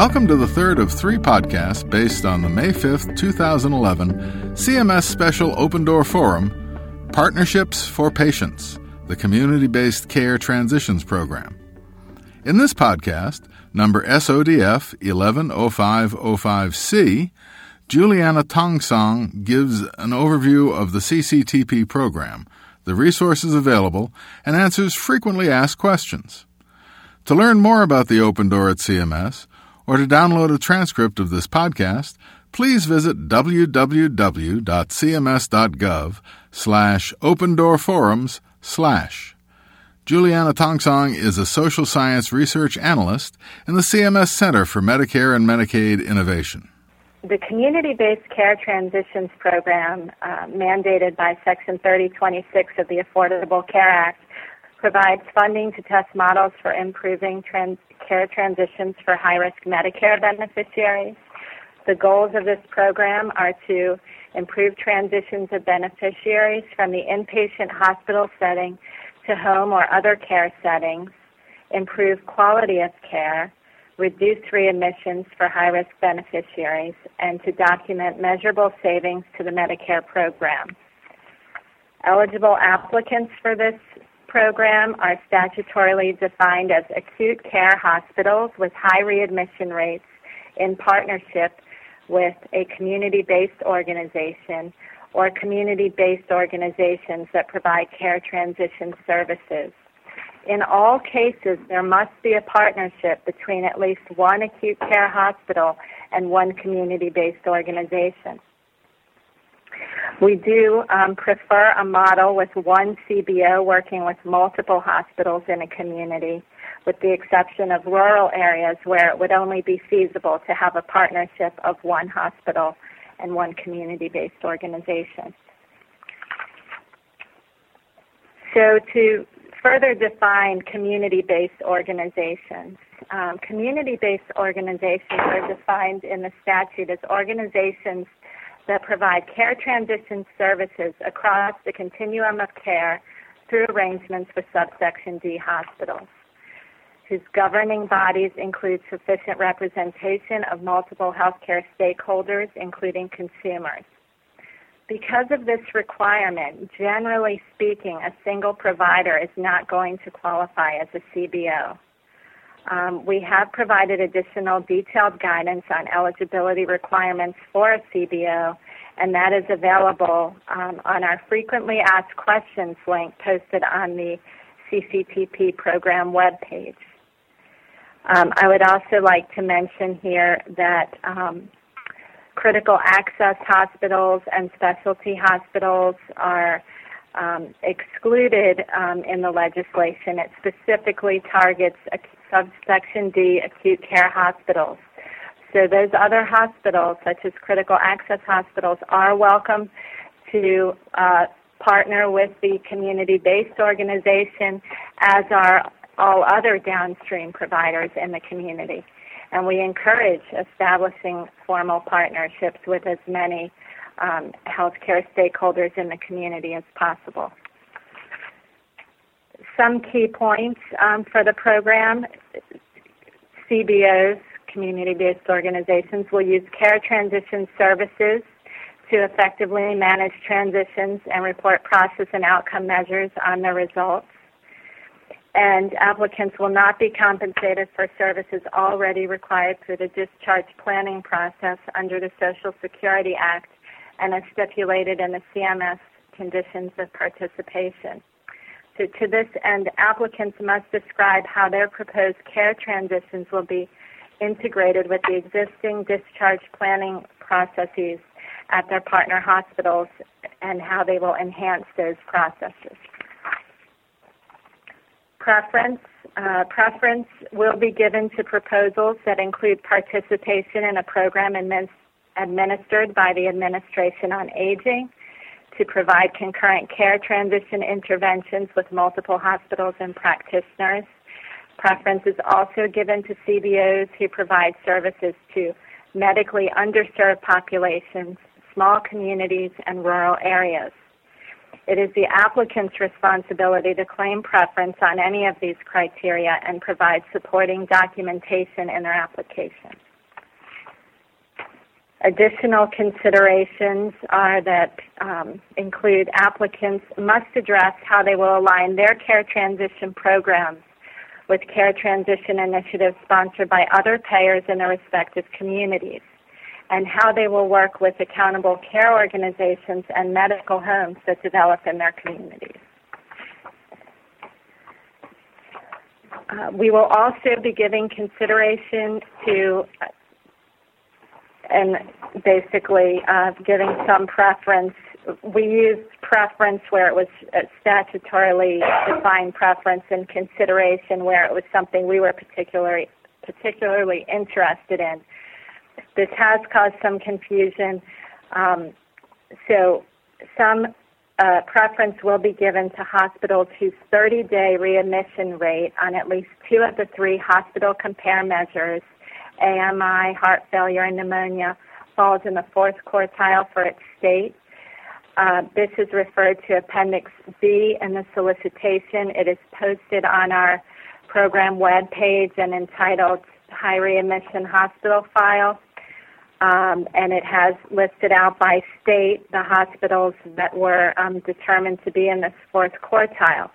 Welcome to the third of three podcasts based on the May 5th, 2011 CMS Special Open Door Forum Partnerships for Patients, the Community Based Care Transitions Program. In this podcast, number SODF 110505C, Juliana Tongsong gives an overview of the CCTP program, the resources available, and answers frequently asked questions. To learn more about the Open Door at CMS, or to download a transcript of this podcast, please visit www.cms.gov slash opendoorforums slash. Juliana Tongsong is a social science research analyst in the CMS Center for Medicare and Medicaid Innovation. The Community Based Care Transitions Program, uh, mandated by Section 3026 of the Affordable Care Act, provides funding to test models for improving trans- care transitions for high risk Medicare beneficiaries. The goals of this program are to improve transitions of beneficiaries from the inpatient hospital setting to home or other care settings, improve quality of care, reduce readmissions for high risk beneficiaries, and to document measurable savings to the Medicare program. Eligible applicants for this program are statutorily defined as acute care hospitals with high readmission rates in partnership with a community based organization or community based organizations that provide care transition services. In all cases, there must be a partnership between at least one acute care hospital and one community based organization. We do um, prefer a model with one CBO working with multiple hospitals in a community, with the exception of rural areas where it would only be feasible to have a partnership of one hospital and one community based organization. So, to further define community-based organizations. Um, community-based organizations are defined in the statute as organizations that provide care transition services across the continuum of care through arrangements with subsection D hospitals, whose governing bodies include sufficient representation of multiple healthcare stakeholders, including consumers. Because of this requirement, generally speaking, a single provider is not going to qualify as a CBO. Um, we have provided additional detailed guidance on eligibility requirements for a CBO, and that is available um, on our frequently asked questions link posted on the CCTP program webpage. Um, I would also like to mention here that um, critical access hospitals and specialty hospitals are um, excluded um, in the legislation. It specifically targets subsection D acute care hospitals. So those other hospitals, such as critical access hospitals, are welcome to uh, partner with the community-based organization, as are all other downstream providers in the community and we encourage establishing formal partnerships with as many um, healthcare stakeholders in the community as possible. Some key points um, for the program CBOs, community based organizations, will use care transition services to effectively manage transitions and report process and outcome measures on the results and applicants will not be compensated for services already required through the discharge planning process under the Social Security Act and as stipulated in the CMS conditions of participation. So to this end, applicants must describe how their proposed care transitions will be integrated with the existing discharge planning processes at their partner hospitals and how they will enhance those processes preference. Uh, preference will be given to proposals that include participation in a program administered by the Administration on Aging to provide concurrent care transition interventions with multiple hospitals and practitioners. Preference is also given to CBOs who provide services to medically underserved populations, small communities, and rural areas. It is the applicant's responsibility to claim preference on any of these criteria and provide supporting documentation in their application. Additional considerations are that um, include applicants must address how they will align their care transition programs with care transition initiatives sponsored by other payers in their respective communities and how they will work with accountable care organizations and medical homes that develop in their communities. Uh, we will also be giving consideration to and basically uh, giving some preference. We used preference where it was statutorily defined preference and consideration where it was something we were particularly particularly interested in. This has caused some confusion. Um, so some uh, preference will be given to hospitals whose 30-day readmission rate on at least two of the three hospital compare measures AMI, heart failure, and pneumonia falls in the fourth quartile for its state. Uh, this is referred to Appendix B in the solicitation. It is posted on our program web page and entitled High Readmission Hospital File. Um, and it has listed out by state the hospitals that were um, determined to be in this fourth quartile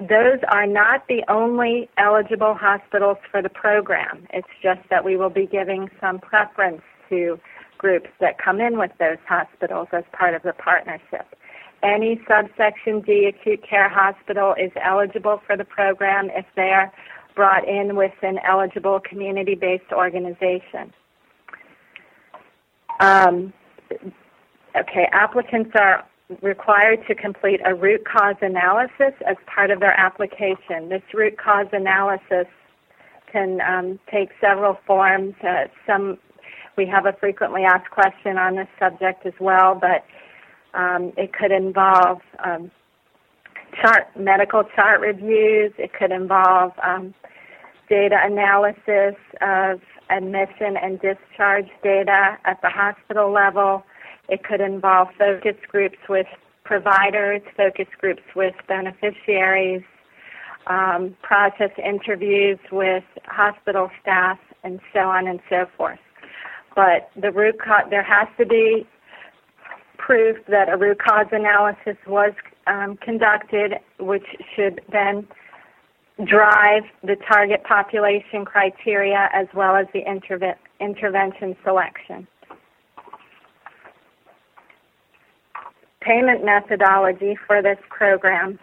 those are not the only eligible hospitals for the program. It's just that we will be giving some preference to groups that come in with those hospitals as part of the partnership. Any subsection D acute care hospital is eligible for the program if they are brought in with an eligible community based organization. Um, okay, applicants are required to complete a root cause analysis as part of their application. This root cause analysis can um, take several forms. Uh, some we have a frequently asked question on this subject as well, but um, it could involve um, chart medical chart reviews. It could involve um, data analysis of admission and discharge data at the hospital level. It could involve focus groups with providers, focus groups with beneficiaries, um, process interviews with hospital staff, and so on and so forth. But the root cause, there has to be proof that a root cause analysis was um, conducted, which should then drive the target population criteria as well as the interve- intervention selection. Payment methodology for this program.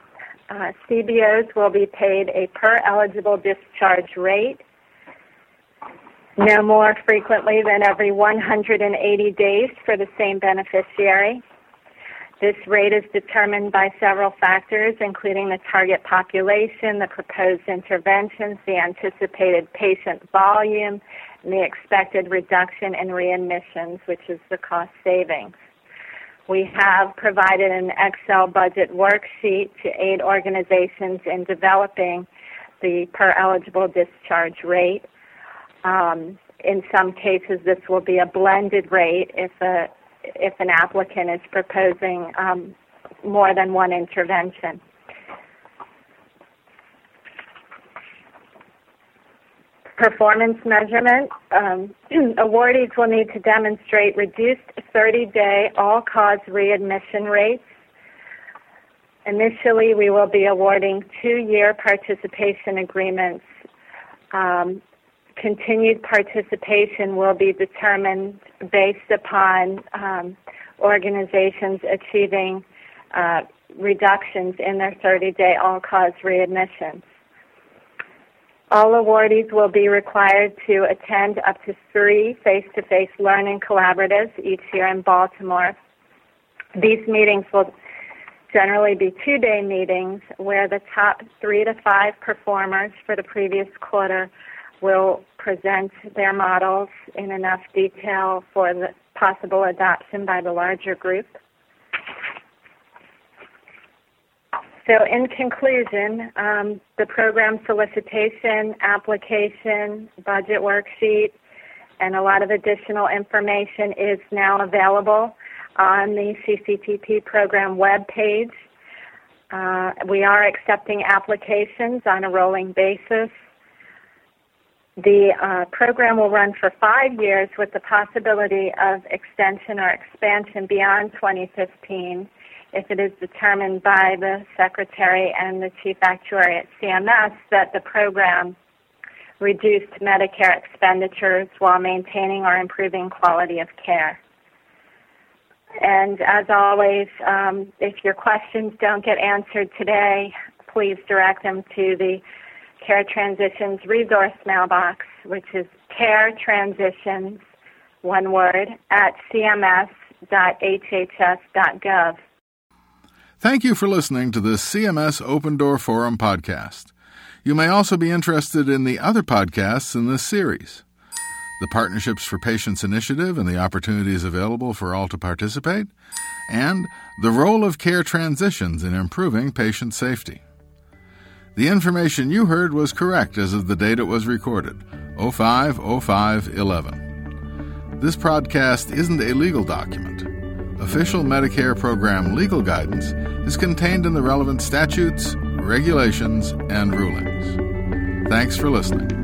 Uh, CBOs will be paid a per eligible discharge rate, no more frequently than every 180 days for the same beneficiary. This rate is determined by several factors, including the target population, the proposed interventions, the anticipated patient volume, and the expected reduction in readmissions, which is the cost savings. We have provided an Excel budget worksheet to aid organizations in developing the per eligible discharge rate. Um, in some cases, this will be a blended rate if a if an applicant is proposing um, more than one intervention. Performance measurement. Um, awardees will need to demonstrate reduced 30-day all-cause readmission rates. Initially, we will be awarding two-year participation agreements. Um, continued participation will be determined based upon um, organizations achieving uh, reductions in their 30-day all-cause readmissions. All awardees will be required to attend up to three face-to-face learning collaboratives each year in Baltimore. These meetings will generally be two-day meetings where the top three to five performers for the previous quarter will present their models in enough detail for the possible adoption by the larger group. So, in conclusion, um, the program solicitation, application, budget worksheet, and a lot of additional information is now available on the CCTP program web page. Uh, we are accepting applications on a rolling basis. The uh, program will run for five years with the possibility of extension or expansion beyond 2015 if it is determined by the Secretary and the Chief Actuary at CMS that the program reduced Medicare expenditures while maintaining or improving quality of care. And as always, um, if your questions don't get answered today, please direct them to the Care Transitions resource mailbox, which is Care Transitions, one word, at cms.hhs.gov. Thank you for listening to this CMS Open Door Forum podcast. You may also be interested in the other podcasts in this series. The Partnerships for Patients Initiative and the opportunities available for all to participate, and the role of care transitions in improving patient safety. The information you heard was correct as of the date it was recorded 050511. This podcast isn't a legal document. Official Medicare program legal guidance is contained in the relevant statutes, regulations, and rulings. Thanks for listening.